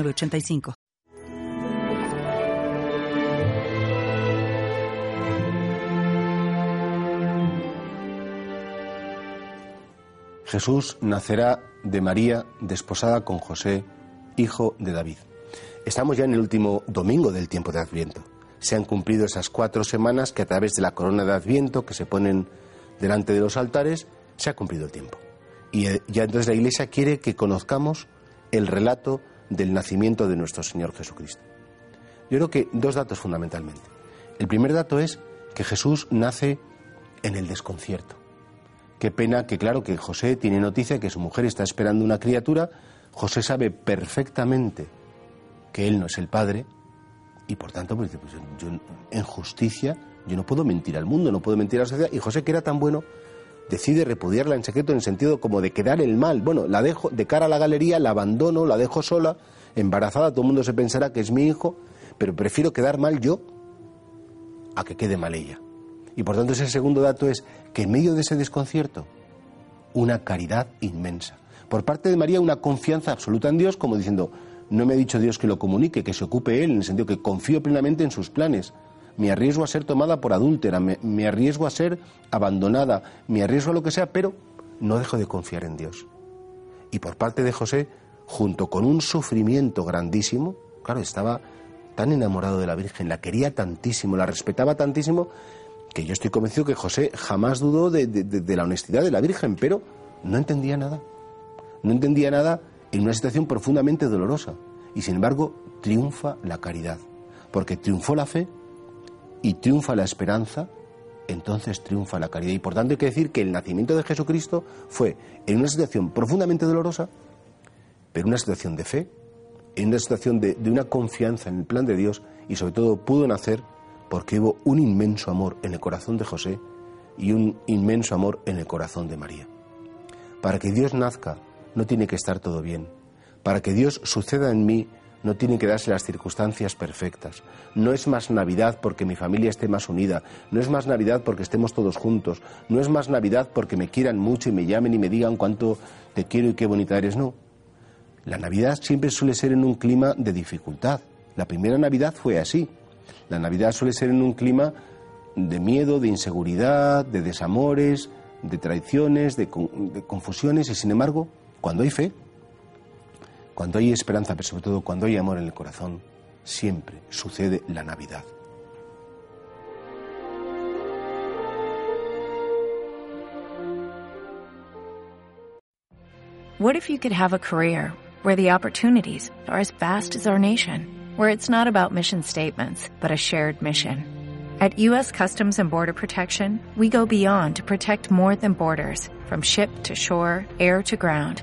85 Jesús nacerá de María desposada con José, hijo de David. Estamos ya en el último domingo del tiempo de Adviento. Se han cumplido esas cuatro semanas que a través de la corona de Adviento que se ponen delante de los altares, se ha cumplido el tiempo. Y eh, ya entonces la Iglesia quiere que conozcamos el relato del nacimiento de nuestro Señor Jesucristo. Yo creo que dos datos fundamentalmente. El primer dato es que Jesús nace en el desconcierto. Qué pena que, claro, que José tiene noticia que su mujer está esperando una criatura. José sabe perfectamente que él no es el padre y por tanto, pues, pues yo, en justicia, yo no puedo mentir al mundo, no puedo mentir a la sociedad. Y José, que era tan bueno, decide repudiarla en secreto en el sentido como de quedar el mal. Bueno, la dejo de cara a la galería, la abandono, la dejo sola, embarazada, todo el mundo se pensará que es mi hijo, pero prefiero quedar mal yo a que quede mal ella. Y por tanto ese segundo dato es que en medio de ese desconcierto, una caridad inmensa. Por parte de María una confianza absoluta en Dios, como diciendo, no me ha dicho Dios que lo comunique, que se ocupe Él, en el sentido que confío plenamente en sus planes me arriesgo a ser tomada por adúltera, me, arriesgo a ser abandonada, me arriesgo a lo que sea, pero no dejo de confiar en Dios. Y por parte de José, junto con un sufrimiento grandísimo, claro, estaba tan enamorado de la Virgen, la quería tantísimo, la respetaba tantísimo, que yo estoy convencido que José jamás dudó de, de la honestidad de la Virgen, pero no entendía nada. No entendía nada en una situación profundamente dolorosa. Y sin embargo, triunfa la caridad, porque triunfó la fe y triunfa la esperanza, entonces triunfa la caridad. Y por tanto hay que decir que el nacimiento de Jesucristo fue en una situación profundamente dolorosa, pero una situación de fe, en una situación de, de una confianza en el plan de Dios y sobre todo pudo nacer porque hubo un inmenso amor en el corazón de José y un inmenso amor en el corazón de María. Para que Dios nazca no tiene que estar todo bien. Para que Dios suceda en mí no tienen que darse las circunstancias perfectas. No es más Navidad porque mi familia esté más unida. No es más Navidad porque estemos todos juntos. No es más Navidad porque me quieran mucho y me llamen y me digan cuánto te quiero y qué bonita eres. No. La Navidad siempre suele ser en un clima de dificultad. La primera Navidad fue así. La Navidad suele ser en un clima de miedo, de inseguridad, de desamores, de traiciones, de, de confusiones y sin embargo, cuando hay fe, cuando hay esperanza, pero sobre todo cuando hay amor en el corazón, siempre sucede la Navidad. What if you could have a career where the opportunities are as vast as our nation, where it's not about mission statements, but a shared mission? At U.S. Customs and Border Protection, we go beyond to protect more than borders, from ship to shore, air to ground